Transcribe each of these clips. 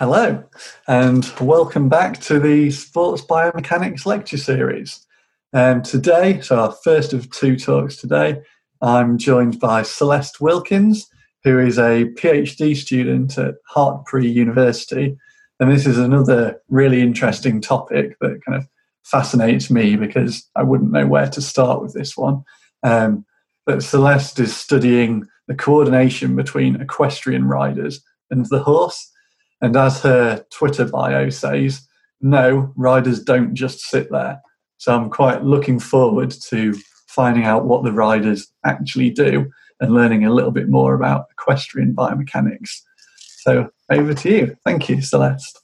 Hello, and welcome back to the Sports Biomechanics lecture series. And today, so our first of two talks today, I'm joined by Celeste Wilkins, who is a PhD student at Hartpury University. And this is another really interesting topic that kind of fascinates me because I wouldn't know where to start with this one. Um, but Celeste is studying the coordination between equestrian riders and the horse and as her Twitter bio says, no, riders don't just sit there. So I'm quite looking forward to finding out what the riders actually do and learning a little bit more about equestrian biomechanics. So over to you. Thank you, Celeste.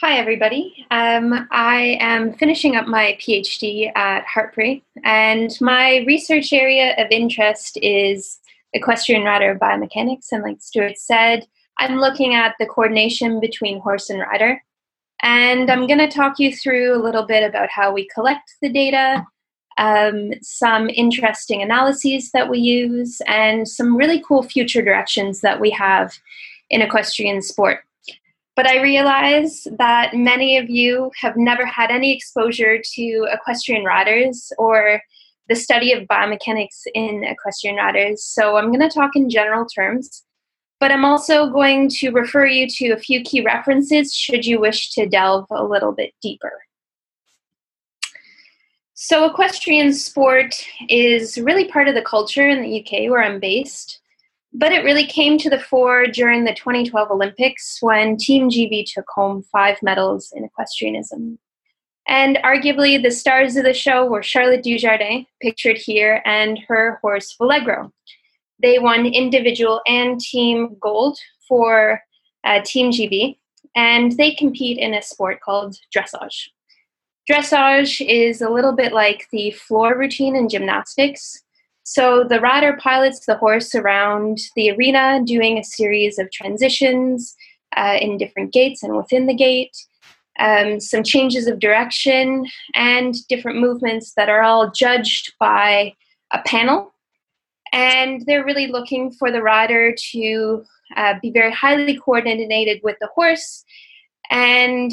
Hi, everybody. Um, I am finishing up my PhD at Hartpury, and my research area of interest is equestrian rider biomechanics. And like Stuart said, I'm looking at the coordination between horse and rider. And I'm going to talk you through a little bit about how we collect the data, um, some interesting analyses that we use, and some really cool future directions that we have in equestrian sport. But I realize that many of you have never had any exposure to equestrian riders or the study of biomechanics in equestrian riders. So I'm going to talk in general terms but I'm also going to refer you to a few key references should you wish to delve a little bit deeper. So, equestrian sport is really part of the culture in the UK where I'm based, but it really came to the fore during the 2012 Olympics when Team GB took home five medals in equestrianism. And arguably, the stars of the show were Charlotte Dujardin, pictured here, and her horse Valegro, they won individual and team gold for uh, Team GB, and they compete in a sport called dressage. Dressage is a little bit like the floor routine in gymnastics. So the rider pilots the horse around the arena, doing a series of transitions uh, in different gaits and within the gait, um, some changes of direction, and different movements that are all judged by a panel and they're really looking for the rider to uh, be very highly coordinated with the horse and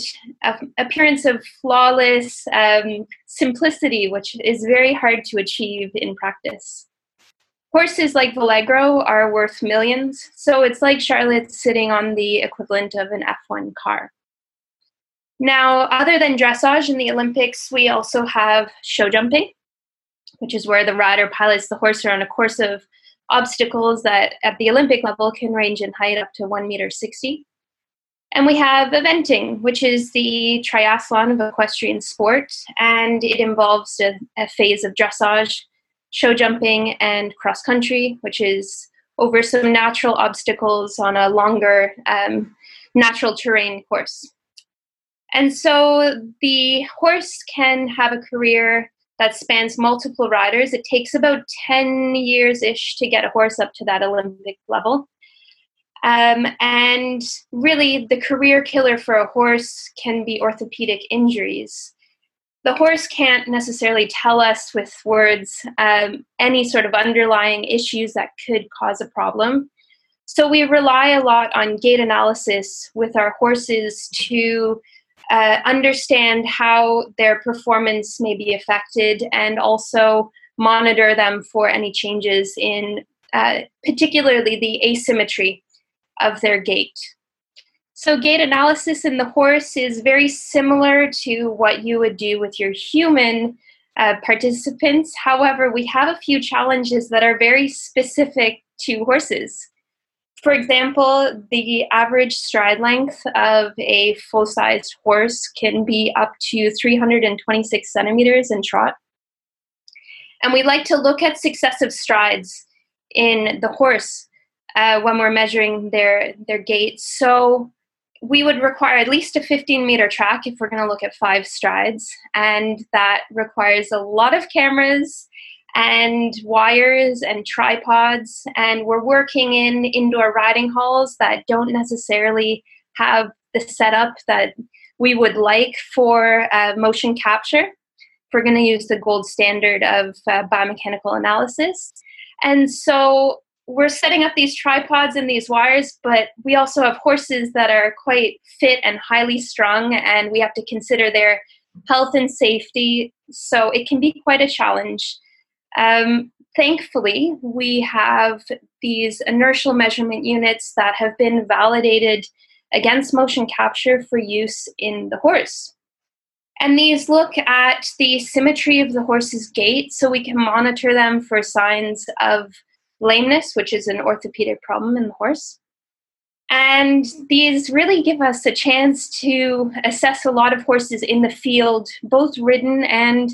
appearance of flawless um, simplicity, which is very hard to achieve in practice. Horses like Valegro are worth millions, so it's like Charlotte sitting on the equivalent of an F1 car. Now, other than dressage in the Olympics, we also have show jumping, which is where the rider pilots the horse around a course of obstacles that at the Olympic level can range in height up to 1 meter 60. And we have eventing, which is the triathlon of equestrian sport, and it involves a, a phase of dressage, show jumping, and cross country, which is over some natural obstacles on a longer um, natural terrain course. And so the horse can have a career that spans multiple riders. It takes about 10 years ish to get a horse up to that Olympic level. Um, and really, the career killer for a horse can be orthopedic injuries. The horse can't necessarily tell us with words um, any sort of underlying issues that could cause a problem. So we rely a lot on gait analysis with our horses to uh, understand how their performance may be affected and also monitor them for any changes in uh, particularly the asymmetry of their gait. So, gait analysis in the horse is very similar to what you would do with your human uh, participants. However, we have a few challenges that are very specific to horses. For example, the average stride length of a full sized horse can be up to 326 centimeters in trot. And we like to look at successive strides in the horse uh, when we're measuring their, their gait. So we would require at least a 15 meter track if we're going to look at five strides. And that requires a lot of cameras and wires and tripods. And we're working in indoor riding halls that don't necessarily have the setup that we would like for uh, motion capture. We're going to use the gold standard of uh, biomechanical analysis. And so we're setting up these tripods and these wires, but we also have horses that are quite fit and highly strung, and we have to consider their health and safety. So it can be quite a challenge. Um, thankfully, we have these inertial measurement units that have been validated against motion capture for use in the horse. And these look at the symmetry of the horse's gait so we can monitor them for signs of lameness, which is an orthopedic problem in the horse. And these really give us a chance to assess a lot of horses in the field, both ridden and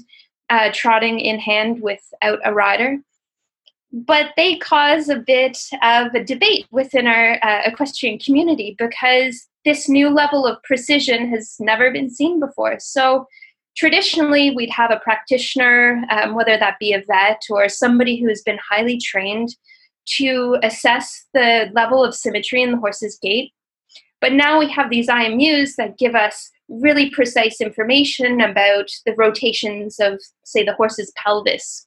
uh, trotting in hand without a rider. But they cause a bit of a debate within our uh, equestrian community because this new level of precision has never been seen before. So traditionally, we'd have a practitioner, um, whether that be a vet or somebody who has been highly trained, to assess the level of symmetry in the horse's gait. But now we have these IMUs that give us really precise information about the rotations of, say, the horse's pelvis.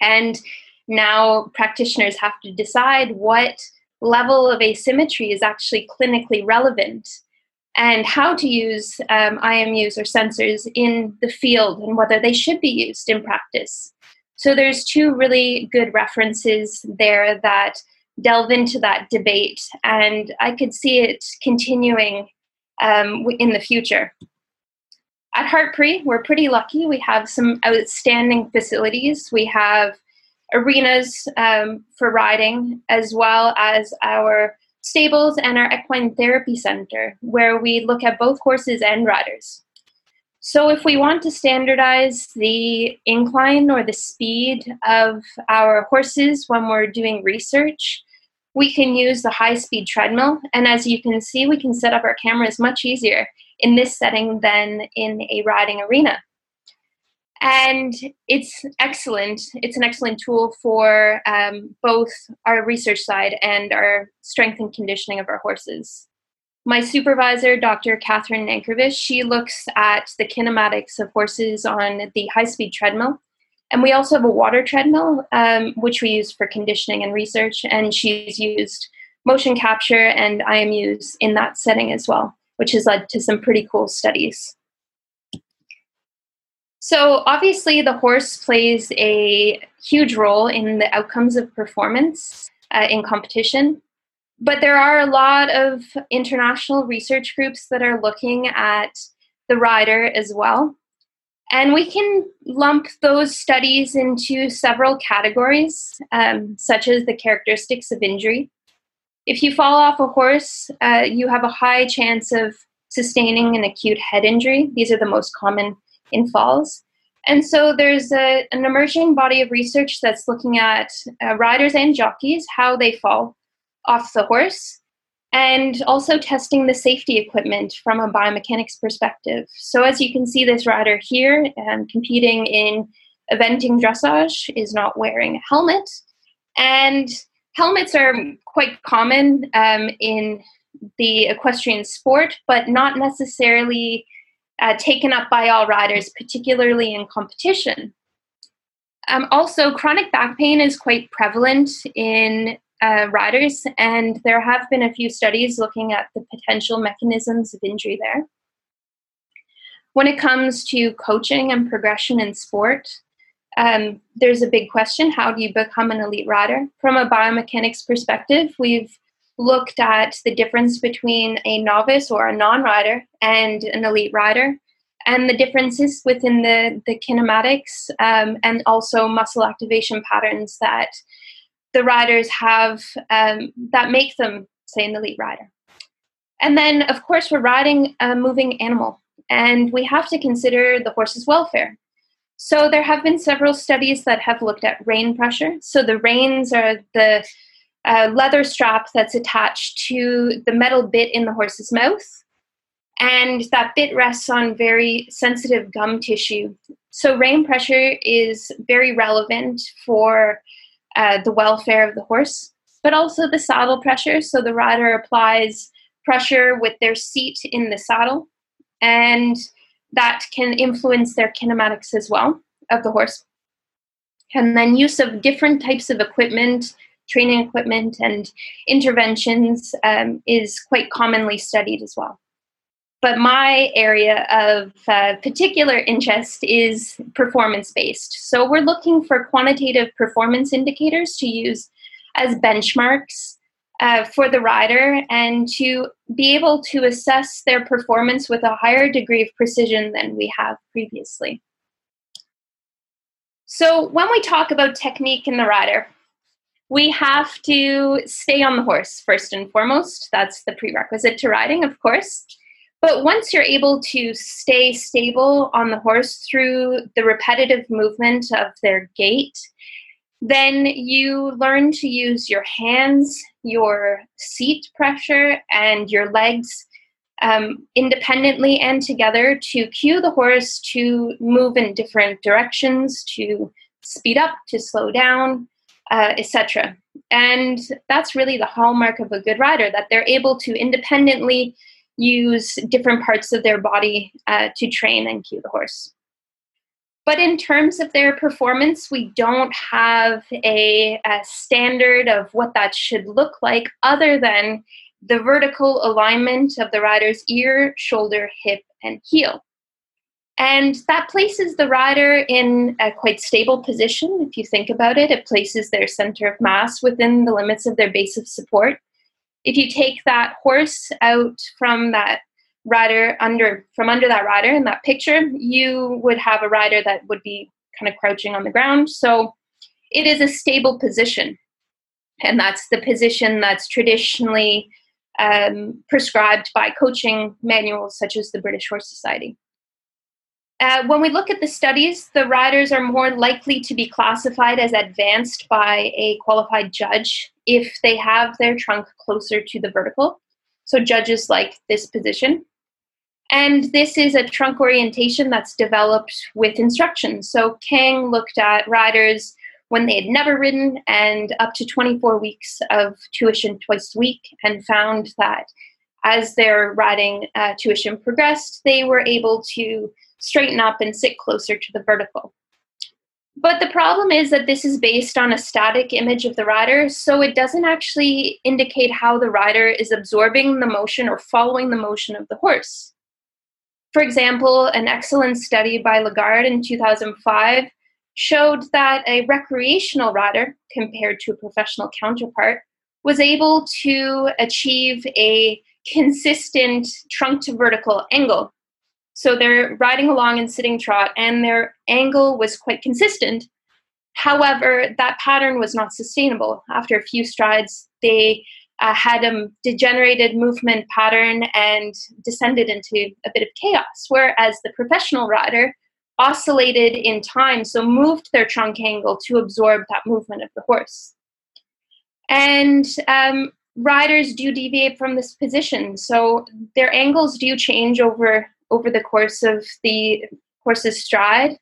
And now practitioners have to decide what level of asymmetry is actually clinically relevant and how to use um, IMUs or sensors in the field and whether they should be used in practice. So there's two really good references there that delve into that debate, and I could see it continuing um, in the future. At Hartpury, we're pretty lucky. We have some outstanding facilities. We have arenas um, for riding, as well as our stables and our equine therapy center, where we look at both horses and riders. So, if we want to standardize the incline or the speed of our horses when we're doing research, we can use the high speed treadmill. And as you can see, we can set up our cameras much easier in this setting than in a riding arena and it's excellent. It's an excellent tool for um, both our research side and our strength and conditioning of our horses. My supervisor, Dr. Kathryn Nankervis, she looks at the kinematics of horses on the high speed treadmill. And we also have a water treadmill, um, which we use for conditioning and research. And she's used motion capture and IMUs in that setting as well, which has led to some pretty cool studies. So, obviously, the horse plays a huge role in the outcomes of performance uh, in competition. But there are a lot of international research groups that are looking at the rider as well. And we can lump those studies into several categories, um, such as the characteristics of injury. If you fall off a horse, uh, you have a high chance of sustaining an acute head injury. These are the most common in falls. And so there's a, an emerging body of research that's looking at uh, riders and jockeys, how they fall off the horse, and also testing the safety equipment from a biomechanics perspective. So as you can see, this rider here um, competing in eventing dressage is not wearing a helmet. And helmets are quite common um, in the equestrian sport, but not necessarily uh, taken up by all riders, particularly in competition. Um, also, chronic back pain is quite prevalent in uh, riders, and there have been a few studies looking at the potential mechanisms of injury there. When it comes to coaching and progression in sport, um, there's a big question how do you become an elite rider? From a biomechanics perspective, we've looked at the difference between a novice or a non rider and an elite rider, and the differences within the, the kinematics um, and also muscle activation patterns that the riders have um, that make them, say, an elite rider. And then, of course, we're riding a moving animal, and we have to consider the horse's welfare. So, there have been several studies that have looked at rein pressure. So, the reins are the a leather strap that's attached to the metal bit in the horse's mouth. And that bit rests on very sensitive gum tissue. So, rein pressure is very relevant for uh, the welfare of the horse, but also the saddle pressure. So, the rider applies pressure with their seat in the saddle, and that can influence their kinematics as well of the horse. And then, use of different types of equipment training equipment and interventions um, is quite commonly studied as well. But my area of uh, particular interest is performance based. So we're looking for quantitative performance indicators to use as benchmarks uh, for the rider and to be able to assess their performance with a higher degree of precision than we have previously. So, when we talk about technique in the rider, we have to stay on the horse first and foremost. That's the prerequisite to riding, of course. But once you're able to stay stable on the horse through the repetitive movement of their gait, then you learn to use your hands, your seat pressure, and your legs um, independently and together to cue the horse to move in different directions, to speed up, to slow down, uh, etc. And that's really the hallmark of a good rider that they're able to independently use different parts of their body uh, to train and cue the horse. But in terms of their performance, we don't have a, a, standard of what that should look like other than the vertical alignment of the rider's ear, shoulder, hip, and heel. And that places the rider in a quite stable position. If you think about it, it places their center of mass within the limits of their base of support if you take that horse out from that rider under from under that rider in that picture, you would have a rider that would be kind of crouching on the ground. So it is a stable position. And that's the position that's traditionally um, prescribed by coaching manuals such as the British Horse Society. Uh, when we look at the studies, the riders are more likely to be classified as advanced by a qualified judge if they have their trunk closer to the vertical. So, judges like this position. And this is a trunk orientation that's developed with instruction. So, Kang looked at riders when they had never ridden and up to 24 weeks of tuition twice a week and found that as their riding uh, tuition progressed, they were able to straighten up and sit closer to the vertical. But the problem is that this is based on a static image of the rider, so it doesn't actually indicate how the rider is absorbing the motion or following the motion of the horse. For example, an excellent study by Lagarde in 2005 showed that a recreational rider, compared to a professional counterpart, was able to achieve a consistent trunk to vertical angle so they're riding along in sitting trot, and their angle was quite consistent. However, that pattern was not sustainable. After a few strides, they uh, had a degenerated movement pattern and descended into a bit of chaos. Whereas the professional rider oscillated in time, so moved their trunk angle to absorb that movement of the horse. And um, riders do deviate from this position, so their angles do change over over the course of the horse's stride.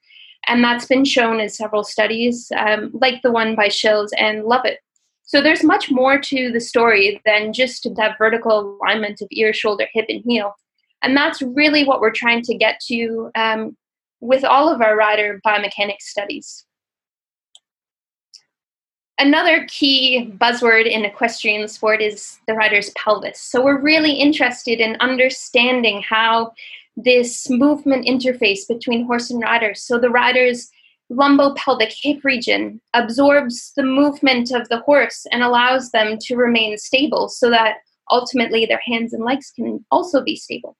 And that's been shown in several studies, um, like the one by Shills and Lovett. So there's much more to the story than just that vertical alignment of ear, shoulder, hip, and heel. And that's really what we're trying to get to um, with all of our rider biomechanics studies. Another key buzzword in equestrian sport is the rider's pelvis. So we're really interested in understanding how this movement interface between horse and rider. So the rider's lumbopelvic hip region absorbs the movement of the horse and allows them to remain stable so that ultimately their hands and legs can also be stable.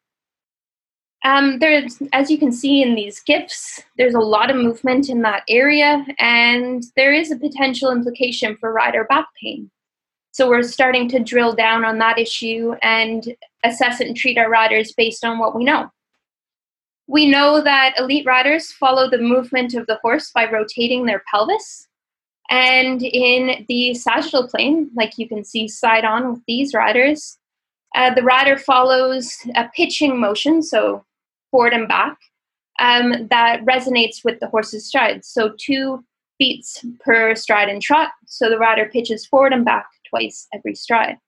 Um, there's, as you can see in these GIFs, there's a lot of movement in that area, and there is a potential implication for rider back pain. So we're starting to drill down on that issue and assess and treat our riders based on what we know. We know that elite riders follow the movement of the horse by rotating their pelvis. And in the sagittal plane, like you can see side on with these riders, uh, the rider follows a pitching motion, so forward and back, um, that resonates with the horse's stride. So two beats per stride and trot. So the rider pitches forward and back twice every stride.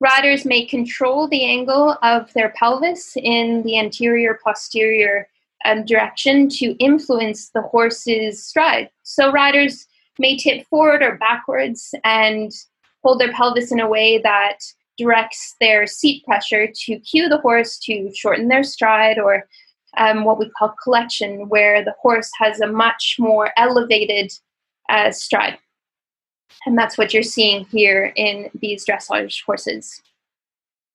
Riders may control the angle of their pelvis in the anterior posterior um, direction to influence the horse's stride. So riders may tip forward or backwards and hold their pelvis in a way that directs their seat pressure to cue the horse to shorten their stride or um, what we call collection, where the horse has a much more elevated uh, stride. And that's what you're seeing here in these dressage horses.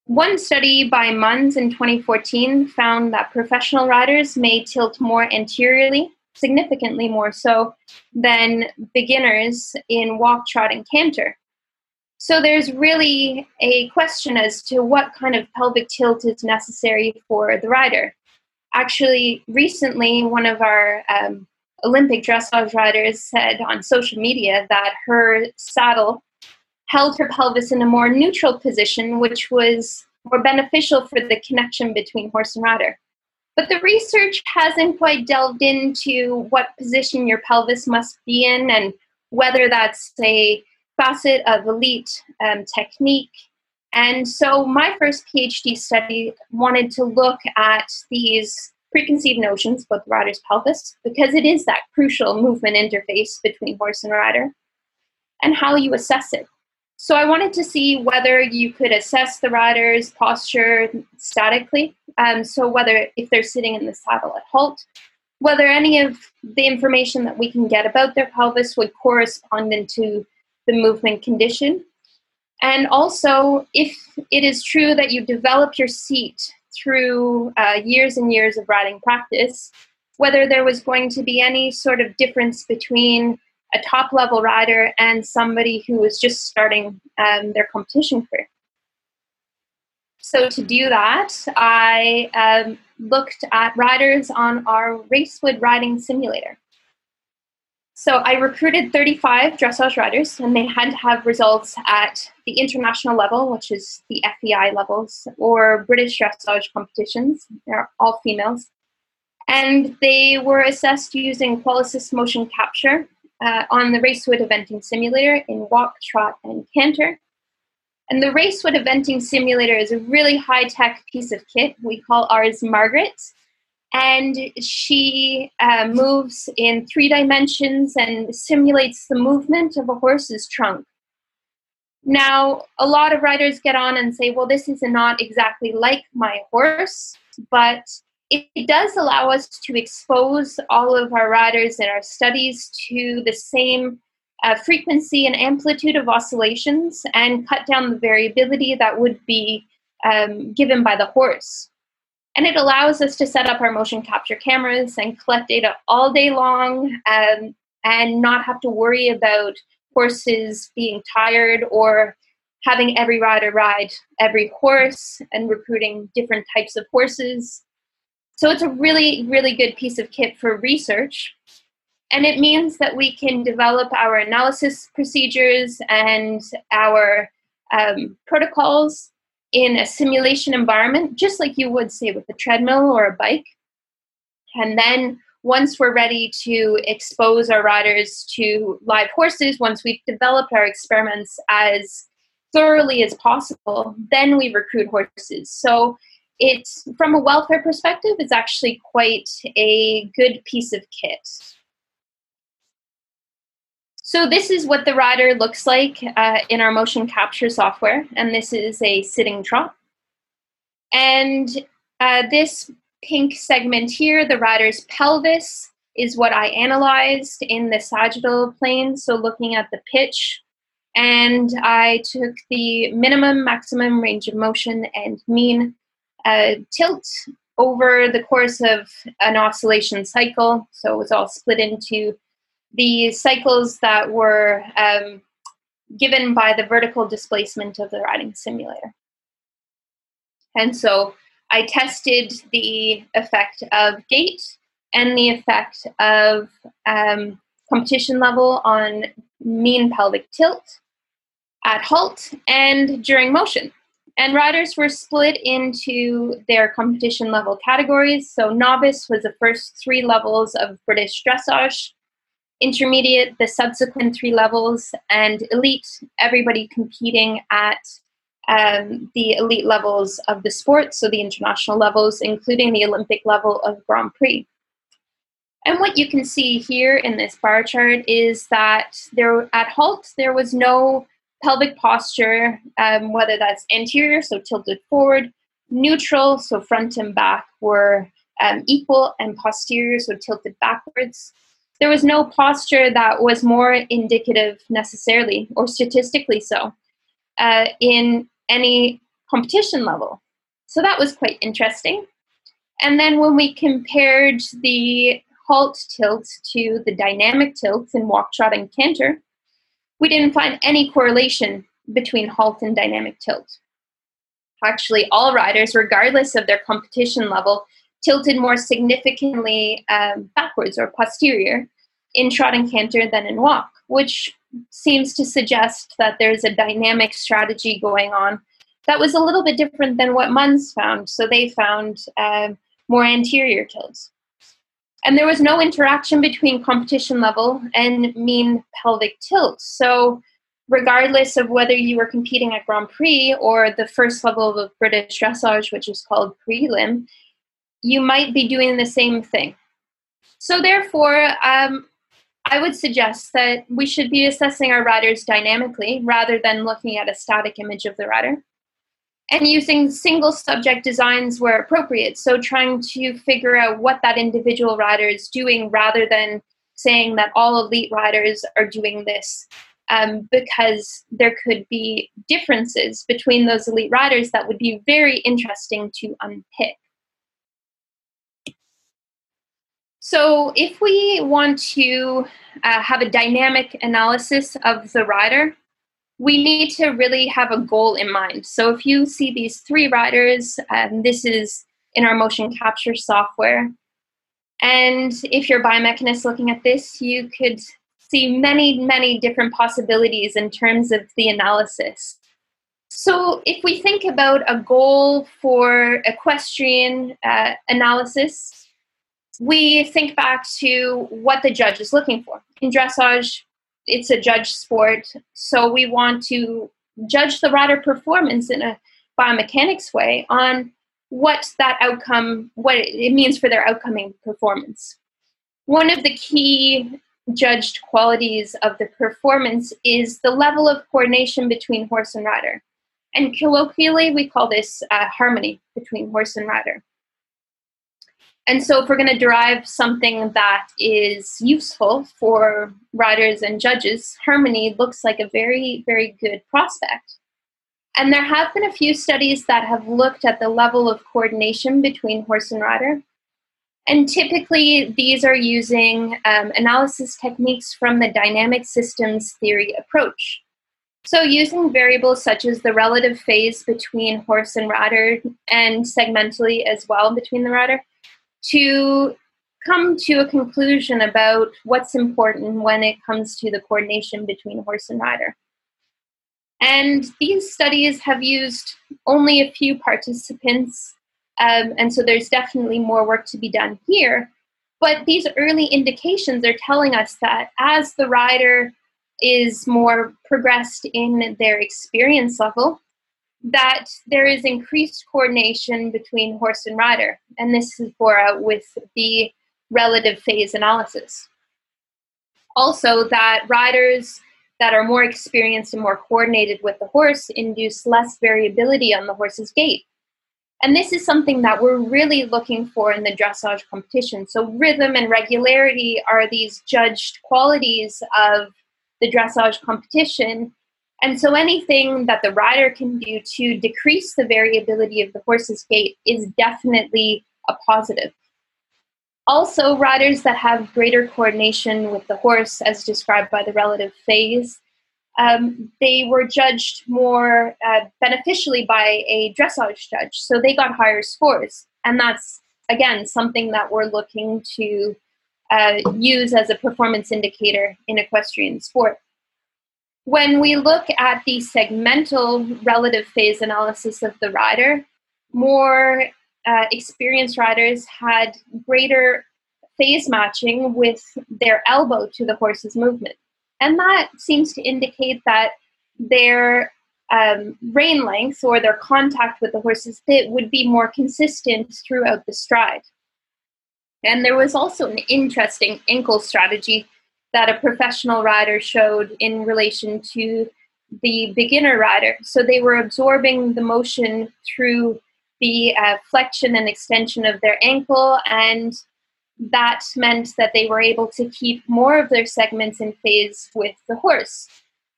One study by Munz in 2014 found that professional riders may tilt more anteriorly, significantly more so than beginners in walk, trot, and canter. So there's really a question as to what kind of pelvic tilt is necessary for the rider. Actually, recently, one of our um, Olympic dressage riders said on social media that her saddle held her pelvis in a more neutral position, which was more beneficial for the connection between horse and rider. But the research hasn't quite delved into what position your pelvis must be in and whether that's a facet of elite um, technique. And so my first PhD study wanted to look at these preconceived notions about the rider's pelvis because it is that crucial movement interface between horse and rider and how you assess it. So I wanted to see whether you could assess the rider's posture statically. Um, so whether if they're sitting in the saddle at halt, whether any of the information that we can get about their pelvis would correspond into the movement condition. And also, if it is true that you develop your seat through uh, years and years of riding practice, whether there was going to be any sort of difference between a top level rider and somebody who was just starting um, their competition career. So, to do that, I um, looked at riders on our Racewood riding simulator. So, I recruited 35 dressage riders, and they had to have results at the international level, which is the FEI levels, or British dressage competitions. They're all females. And they were assessed using Qualisys motion capture uh, on the Racewood Eventing Simulator in Walk, Trot, and Canter. And the Racewood Eventing Simulator is a really high tech piece of kit. We call ours Margaret. And she uh, moves in three dimensions and simulates the movement of a horse's trunk. Now, a lot of riders get on and say, well, this is not exactly like my horse, but it does allow us to expose all of our riders and our studies to the same uh, frequency and amplitude of oscillations and cut down the variability that would be um, given by the horse. And it allows us to set up our motion capture cameras and collect data all day long um, and not have to worry about horses being tired or having every rider ride every horse and recruiting different types of horses so it's a really, really good piece of kit for research. And it means that we can develop our analysis procedures and our um, protocols in a simulation environment, just like you would say with a treadmill or a bike. And then once we're ready to expose our riders to live horses, once we've developed our experiments as thoroughly as possible, then we recruit horses. So it's from a welfare perspective, it's actually quite a good piece of kit. So this is what the rider looks like uh, in our motion capture software, and this is a sitting trot. And uh, this pink segment here, the rider's pelvis, is what I analyzed in the sagittal plane, so looking at the pitch. And I took the minimum, maximum range of motion, and mean uh, tilt over the course of an oscillation cycle. So it was all split into the cycles that were um, given by the vertical displacement of the riding simulator. And so I tested the effect of gait and the effect of um, competition level on mean pelvic tilt at halt and during motion. And riders were split into their competition level categories. So, novice was the first three levels of British dressage, intermediate, the subsequent three levels, and elite, everybody competing at um, the elite levels of the sport, so the international levels, including the Olympic level of Grand Prix. And what you can see here in this bar chart is that there at halt there was no pelvic posture, um, whether that's anterior, so tilted forward, neutral, so front and back were um, equal, and posterior, so tilted backwards. There was no posture that was more indicative necessarily, or statistically so, uh, in any competition level. So that was quite interesting. And then when we compared the halt tilt to the dynamic tilt in walk, trot, and canter, we didn't find any correlation between halt and dynamic tilt. Actually, all riders, regardless of their competition level, tilted more significantly um, backwards or posterior in trot and canter than in walk, which seems to suggest that there's a dynamic strategy going on that was a little bit different than what Munz found. So they found um, more anterior tilts. And there was no interaction between competition level and mean pelvic tilt. So, regardless of whether you were competing at Grand Prix or the first level of British dressage, which is called prelim, you might be doing the same thing. So, therefore, um, I would suggest that we should be assessing our riders dynamically rather than looking at a static image of the rider and using single subject designs where appropriate. So trying to figure out what that individual rider is doing rather than saying that all elite riders are doing this. Um, because there could be differences between those elite riders that would be very interesting to unpick. So, if we want to uh, have a dynamic analysis of the rider, we need to really have a goal in mind. So if you see these three riders, um, this is in our motion capture software. And if you're a biomechanist looking at this, you could see many, many different possibilities in terms of the analysis. So if we think about a goal for equestrian uh, analysis, we think back to what the judge is looking for. In dressage, it's a judge sport, so we want to judge the rider performance in a biomechanics way on what that outcome, what it means for their outcoming performance. One of the key judged qualities of the performance is the level of coordination between horse and rider. And colloquially, we call this uh, harmony between horse and rider. And so, if we're going to derive something that is useful for riders and judges, harmony looks like a very, very good prospect. And there have been a few studies that have looked at the level of coordination between horse and rider. And typically, these are using um, analysis techniques from the dynamic systems theory approach. So, using variables such as the relative phase between horse and rider, and segmentally as well between the rider, to come to a conclusion about what's important when it comes to the coordination between horse and rider. And these studies have used only a few participants, um, and so there's definitely more work to be done here. But these early indications are telling us that as the rider is more progressed in their experience level, that there is increased coordination between horse and rider, and this is bore out with the relative phase analysis. Also, that riders that are more experienced and more coordinated with the horse induce less variability on the horse's gait. And this is something that we're really looking for in the dressage competition. So, rhythm and regularity are these judged qualities of the dressage competition and so anything that the rider can do to decrease the variability of the horse's gait is definitely a positive. Also, riders that have greater coordination with the horse, as described by the relative phase, um, they were judged more uh, beneficially by a dressage judge. So they got higher scores. And that's, again, something that we're looking to uh, use as a performance indicator in equestrian sport. When we look at the segmental relative phase analysis of the rider, more uh, experienced riders had greater phase matching with their elbow to the horse's movement. And that seems to indicate that their um, rein length or their contact with the horse's bit would be more consistent throughout the stride. And there was also an interesting ankle strategy that a professional rider showed in relation to the beginner rider. So they were absorbing the motion through the uh, flexion and extension of their ankle, and that meant that they were able to keep more of their segments in phase with the horse.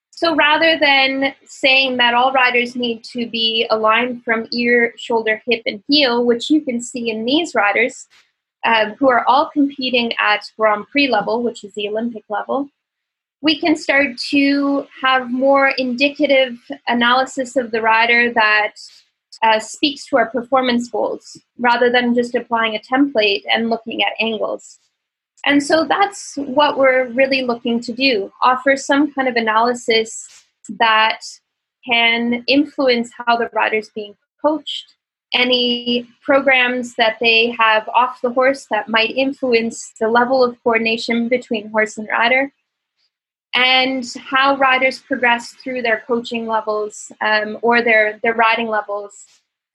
So rather than saying that all riders need to be aligned from ear, shoulder, hip, and heel, which you can see in these riders, uh, who are all competing at Grand Prix level, which is the Olympic level, we can start to have more indicative analysis of the rider that uh, speaks to our performance goals rather than just applying a template and looking at angles. And so that's what we're really looking to do offer some kind of analysis that can influence how the rider's being coached, any programs that they have off the horse that might influence the level of coordination between horse and rider, and how riders progress through their coaching levels um, or their, their riding levels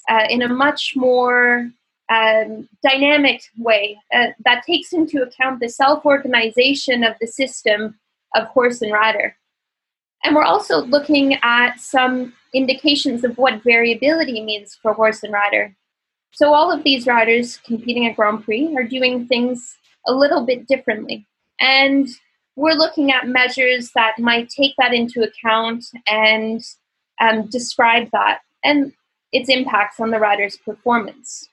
uh, in a much more um, dynamic way uh, that takes into account the self organization of the system of horse and rider. And we're also looking at some indications of what variability means for horse and rider. So, all of these riders competing at Grand Prix are doing things a little bit differently. And we're looking at measures that might take that into account and um, describe that and its impacts on the rider's performance.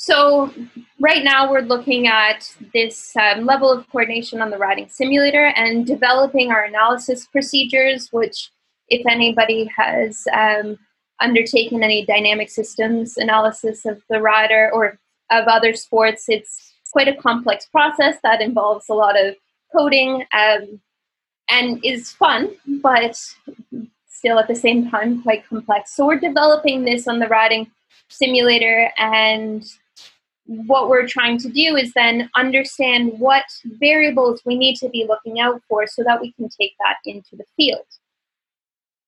So, right now we're looking at this um, level of coordination on the riding simulator and developing our analysis procedures, which, if anybody has um, undertaken any dynamic systems analysis of the rider or of other sports, it's quite a complex process that involves a lot of coding um, and is fun, but still at the same time quite complex. So we're developing this on the riding simulator and what we're trying to do is then understand what variables we need to be looking out for so that we can take that into the field.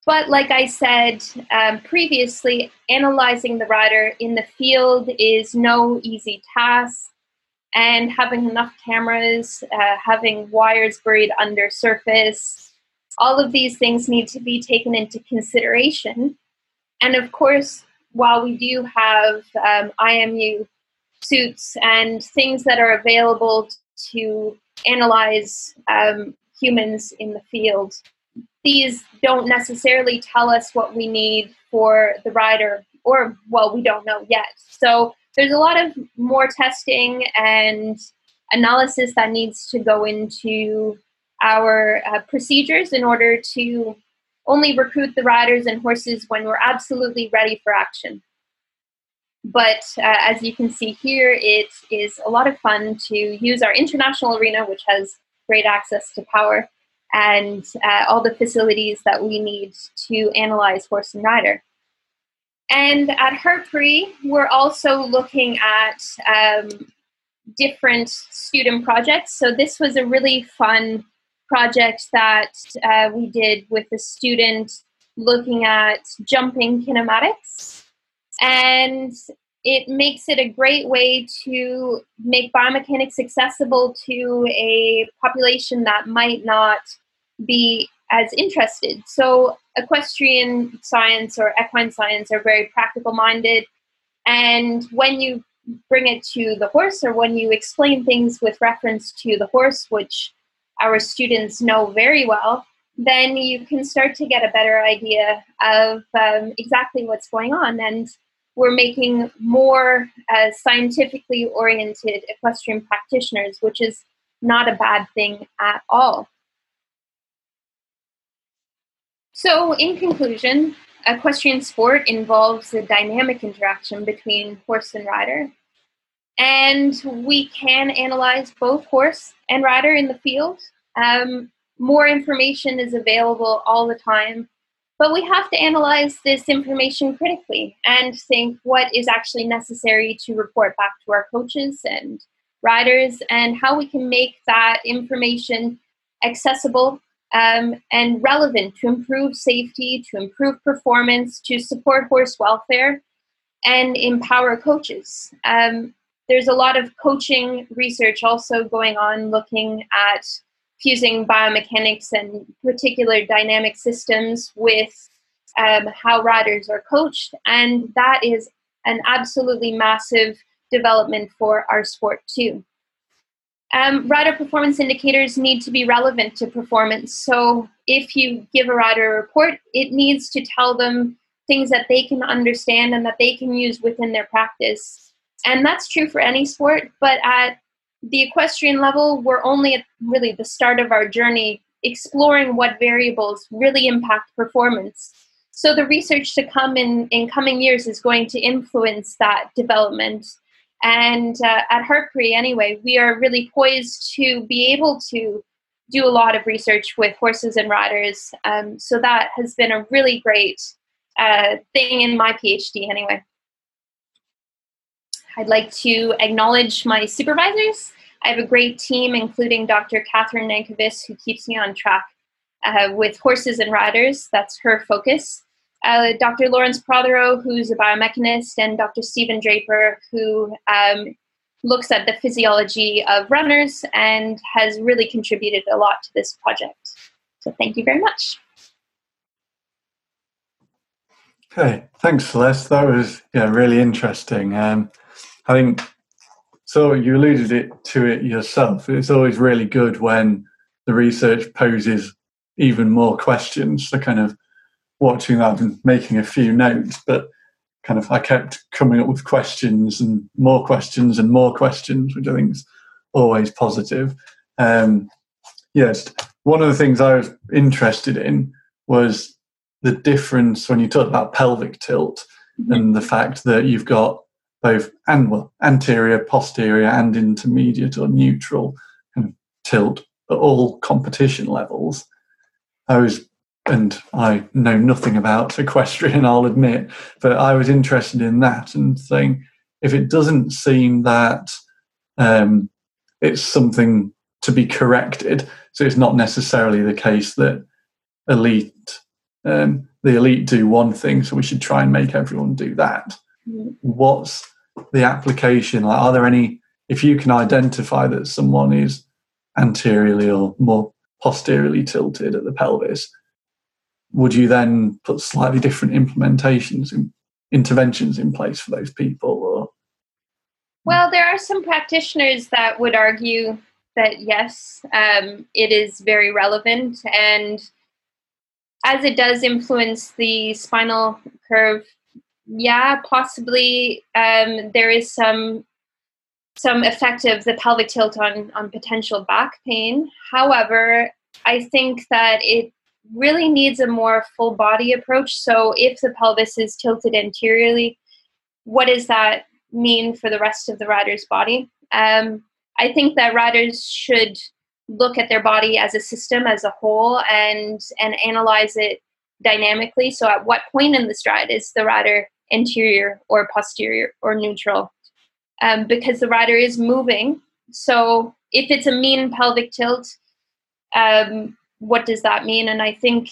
But like I said um, previously, analyzing the rider in the field is no easy task and having enough cameras, uh, having wires buried under surface, all of these things need to be taken into consideration. And of course, while we do have um, IMU suits and things that are available to analyze um, humans in the field, these don't necessarily tell us what we need for the rider, or well, we don't know yet. So there's a lot of more testing and analysis that needs to go into our uh, procedures in order to only recruit the riders and horses when we're absolutely ready for action. But uh, as you can see here, it is a lot of fun to use our international arena, which has great access to power and uh, all the facilities that we need to analyze horse and rider. And at Hartpury, we're also looking at um, different student projects. So this was a really fun project that uh, we did with a student looking at jumping kinematics. And it makes it a great way to make biomechanics accessible to a population that might not be as interested. So, equestrian science or equine science are very practical minded. And when you bring it to the horse or when you explain things with reference to the horse, which our students know very well, then you can start to get a better idea of um, exactly what's going on. And we're making more uh, scientifically oriented equestrian practitioners, which is not a bad thing at all. So, in conclusion, equestrian sport involves a dynamic interaction between horse and rider. And we can analyze both horse and rider in the field. Um, more information is available all the time, but we have to analyze this information critically and think what is actually necessary to report back to our coaches and riders and how we can make that information accessible um, and relevant to improve safety, to improve performance, to support horse welfare, and empower coaches. Um, there's a lot of coaching research also going on looking at fusing biomechanics and particular dynamic systems with um, how riders are coached. And that is an absolutely massive development for our sport, too. Um, rider performance indicators need to be relevant to performance. So if you give a rider a report, it needs to tell them things that they can understand and that they can use within their practice. And that's true for any sport, but at the equestrian level, we're only at really the start of our journey exploring what variables really impact performance. So the research to come in, in coming years is going to influence that development. And uh, at Hartpury, anyway, we are really poised to be able to do a lot of research with horses and riders. Um, so that has been a really great uh, thing in my PhD, anyway. I'd like to acknowledge my supervisors. I have a great team, including Dr. Kathryn Nankervis, who keeps me on track uh, with horses and riders. That's her focus. Uh, Dr. Lawrence Prothero, who's a biomechanist, and Dr. Stephen Draper, who um, looks at the physiology of runners and has really contributed a lot to this project. So thank you very much. Okay, thanks, Celeste. That was yeah really interesting. Um, I think so. You alluded it to it yourself. It's always really good when the research poses even more questions. So kind of watching that and making a few notes, but kind of I kept coming up with questions and more questions and more questions, which I think is always positive. Um, yes, one of the things I was interested in was the difference when you talk about pelvic tilt mm-hmm. and the fact that you've got both and well anterior, posterior, and intermediate or neutral kind of tilt at all competition levels. I was and I know nothing about equestrian, I'll admit, but I was interested in that and saying if it doesn't seem that um, it's something to be corrected, so it's not necessarily the case that elite um, the elite do one thing, so we should try and make everyone do that. Mm. What's the application? Like, are there any? If you can identify that someone is anteriorly or more posteriorly tilted at the pelvis, would you then put slightly different implementations and interventions in place for those people or well there are some practitioners that would argue that yes um, it is very relevant and as it does influence the spinal curve yeah possibly um, there is some some effect of the pelvic tilt on on potential back pain however i think that it really needs a more full body approach. So if the pelvis is tilted anteriorly, what does that mean for the rest of the rider's body? Um, I think that riders should look at their body as a system, as a whole, and and analyze it dynamically. So at what point in the stride is the rider anterior or posterior or neutral? Um, because the rider is moving. So if it's a mean pelvic tilt, um, what does that mean? And I think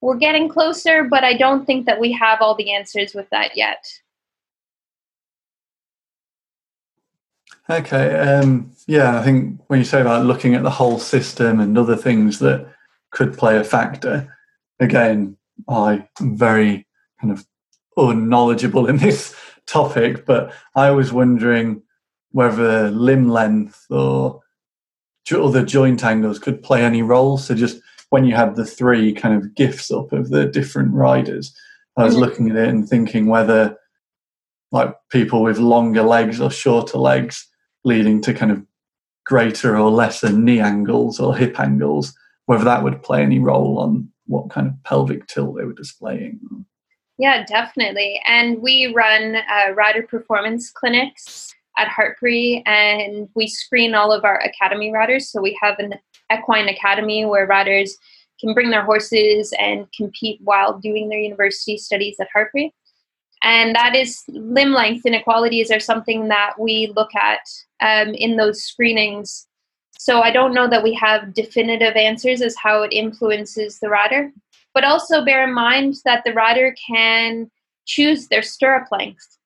we're getting closer, but I don't think that we have all the answers with that yet. Okay. Um, yeah, I think when you say about looking at the whole system and other things that could play a factor, again, I'm very kind of unknowledgeable in this topic, but I was wondering whether limb length or other joint angles could play any role. So just when you had the three kind of gifts up of the different riders, I was mm-hmm. looking at it and thinking whether like people with longer legs or shorter legs leading to kind of greater or lesser knee angles or hip angles, whether that would play any role on what kind of pelvic tilt they were displaying. Yeah, definitely. And we run uh, rider performance clinics at Hartpury, and we screen all of our academy riders. So we have an equine academy where riders can bring their horses and compete while doing their university studies at Hartpury. And that is limb length inequalities are something that we look at um, in those screenings. So I don't know that we have definitive answers as how it influences the rider, but also bear in mind that the rider can choose their stirrup length.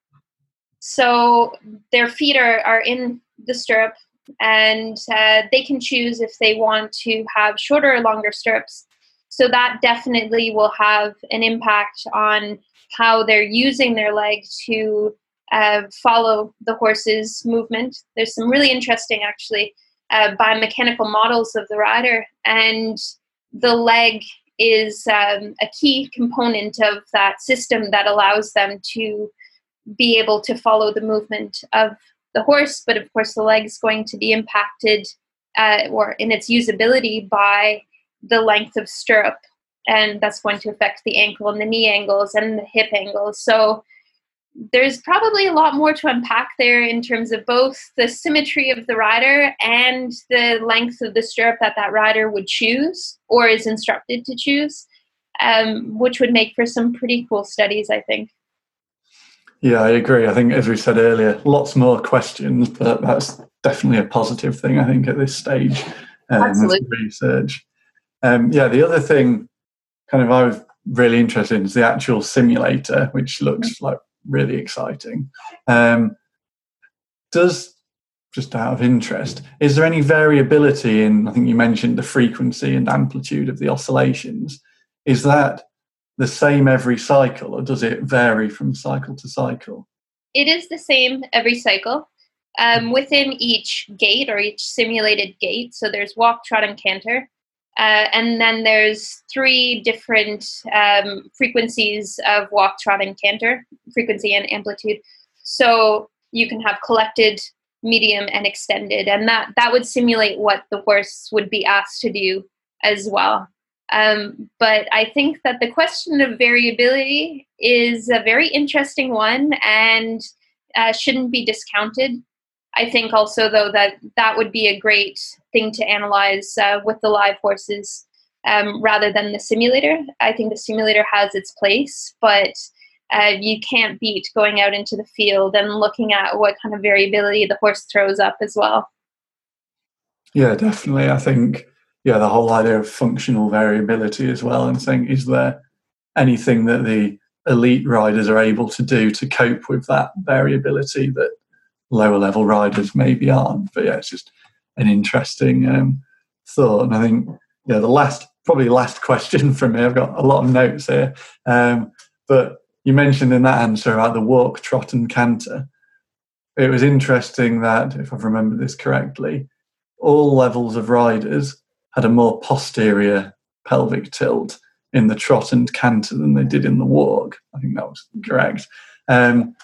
So their feet are, are in the stirrup and uh, they can choose if they want to have shorter or longer stirrups. So that definitely will have an impact on how they're using their leg to uh, follow the horse's movement. There's some really interesting, actually, uh, biomechanical models of the rider, and the leg is um, a key component of that system that allows them to be able to follow the movement of the horse. But of course, the leg is going to be impacted uh, or in its usability by the length of stirrup, and that's going to affect the ankle and the knee angles and the hip angles. So there's probably a lot more to unpack there in terms of both the symmetry of the rider and the length of the stirrup that that rider would choose or is instructed to choose, um, which would make for some pretty cool studies, I think. Yeah, I agree. I think, as we said earlier, lots more questions, but that's definitely a positive thing, I think, at this stage um, of research. Um, yeah, the other thing kind of I was really interested in is the actual simulator, which looks mm-hmm. like really exciting. Um, does just out of interest, is there any variability in? I think you mentioned the frequency and amplitude of the oscillations. Is that the same every cycle, or does it vary from cycle to cycle? It is the same every cycle. Um, within each gait or each simulated gait, so there's walk, trot, and canter. Uh, and then there's three different um, frequencies of walk, trot, and canter, frequency and amplitude. So you can have collected, medium, and extended, and that that would simulate what the horse would be asked to do as well. Um, but I think that the question of variability is a very interesting one and uh, shouldn't be discounted. I think also though that that would be a great thing to analyze uh, with the live horses um, rather than the simulator. I think the simulator has its place, but uh, you can't beat going out into the field and looking at what kind of variability the horse throws up as well. Yeah, definitely. I think yeah, the whole idea of functional variability as well, and saying is there anything that the elite riders are able to do to cope with that variability that lower level riders maybe aren't. But yeah, it's just an interesting um, thought. And I think yeah, the last probably last question from me. I've got a lot of notes here, um, but you mentioned in that answer about the walk, trot, and canter. It was interesting that, if I've remembered this correctly, all levels of riders had a more posterior pelvic tilt in the trot and canter than they did in the walk. I think that was correct. Um,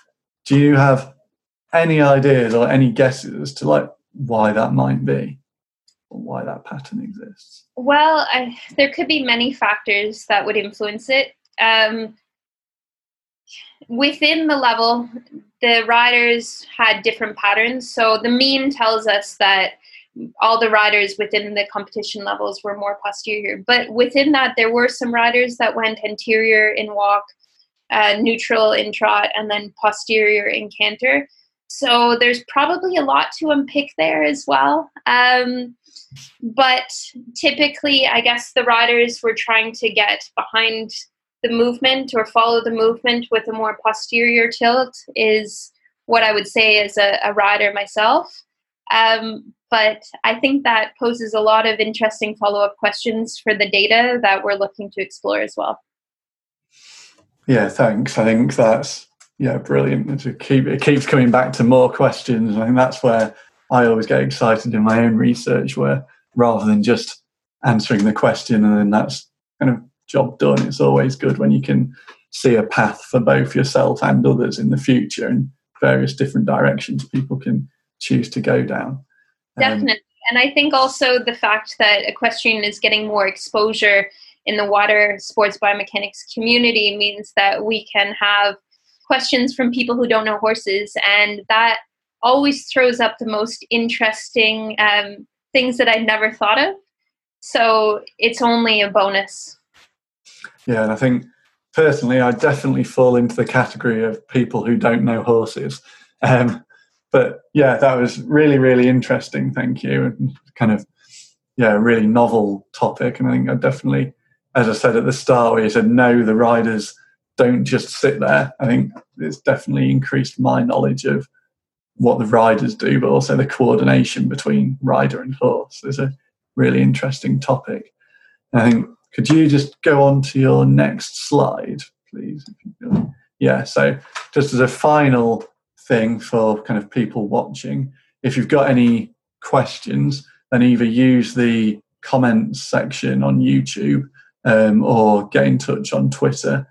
do you have any ideas or any guesses as to like why that might be or why that pattern exists? Well, I, there could be many factors that would influence it. Um, within the level, the riders had different patterns. So the mean tells us that all the riders within the competition levels were more posterior. But within that, there were some riders that went anterior in walk, uh, neutral in trot, and then posterior in canter. So there's probably a lot to unpick there as well. Um, but typically, I guess the riders were trying to get behind the movement or follow the movement with a more posterior tilt, is what I would say as a, a rider myself. Um, but I think that poses a lot of interesting follow up questions for the data that we're looking to explore as well. Yeah, thanks. I think that's yeah, brilliant. To keep it keeps coming back to more questions. I think that's where I always get excited in my own research, where rather than just answering the question and then that's kind of job done, it's always good when you can see a path for both yourself and others in the future in various different directions people can choose to go down. Um, Definitely. Um, and I think also the fact that equestrian is getting more exposure in the water sports biomechanics community means that we can have questions from people who don't know horses, and that always throws up the most interesting um, things that I'd never thought of. So it's only a bonus. Yeah, and I think personally, I definitely fall into the category of people who don't know horses. Um, but yeah, that was really, really interesting. Thank you. And kind of, yeah, really novel topic. And I think I definitely, as I said at the start, where you said, no, the riders don't just sit there. I think it's definitely increased my knowledge of what the riders do, but also the coordination between rider and horse is a really interesting topic. I think could you just go on to your next slide, please? Yeah, so just as a final thing for kind of people watching, if you've got any questions, then either use the comments section on YouTube um, or get in touch on Twitter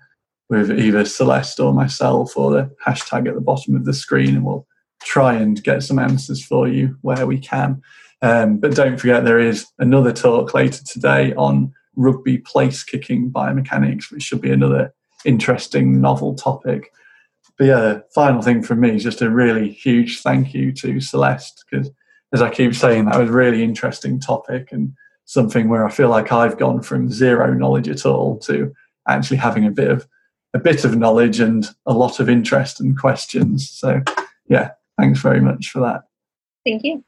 with either Celeste or myself or the hashtag at the bottom of the screen, and we'll try and get some answers for you where we can. Um, but don't forget, there is another talk later today on rugby place kicking biomechanics, which should be another interesting, novel topic. But yeah, final thing from me is just a really huge thank you to Celeste because, as I keep saying, that was a really interesting topic and something where I feel like I've gone from zero knowledge at all to actually having a bit of a bit of knowledge and a lot of interest and questions. So yeah, thanks very much for that. Thank you.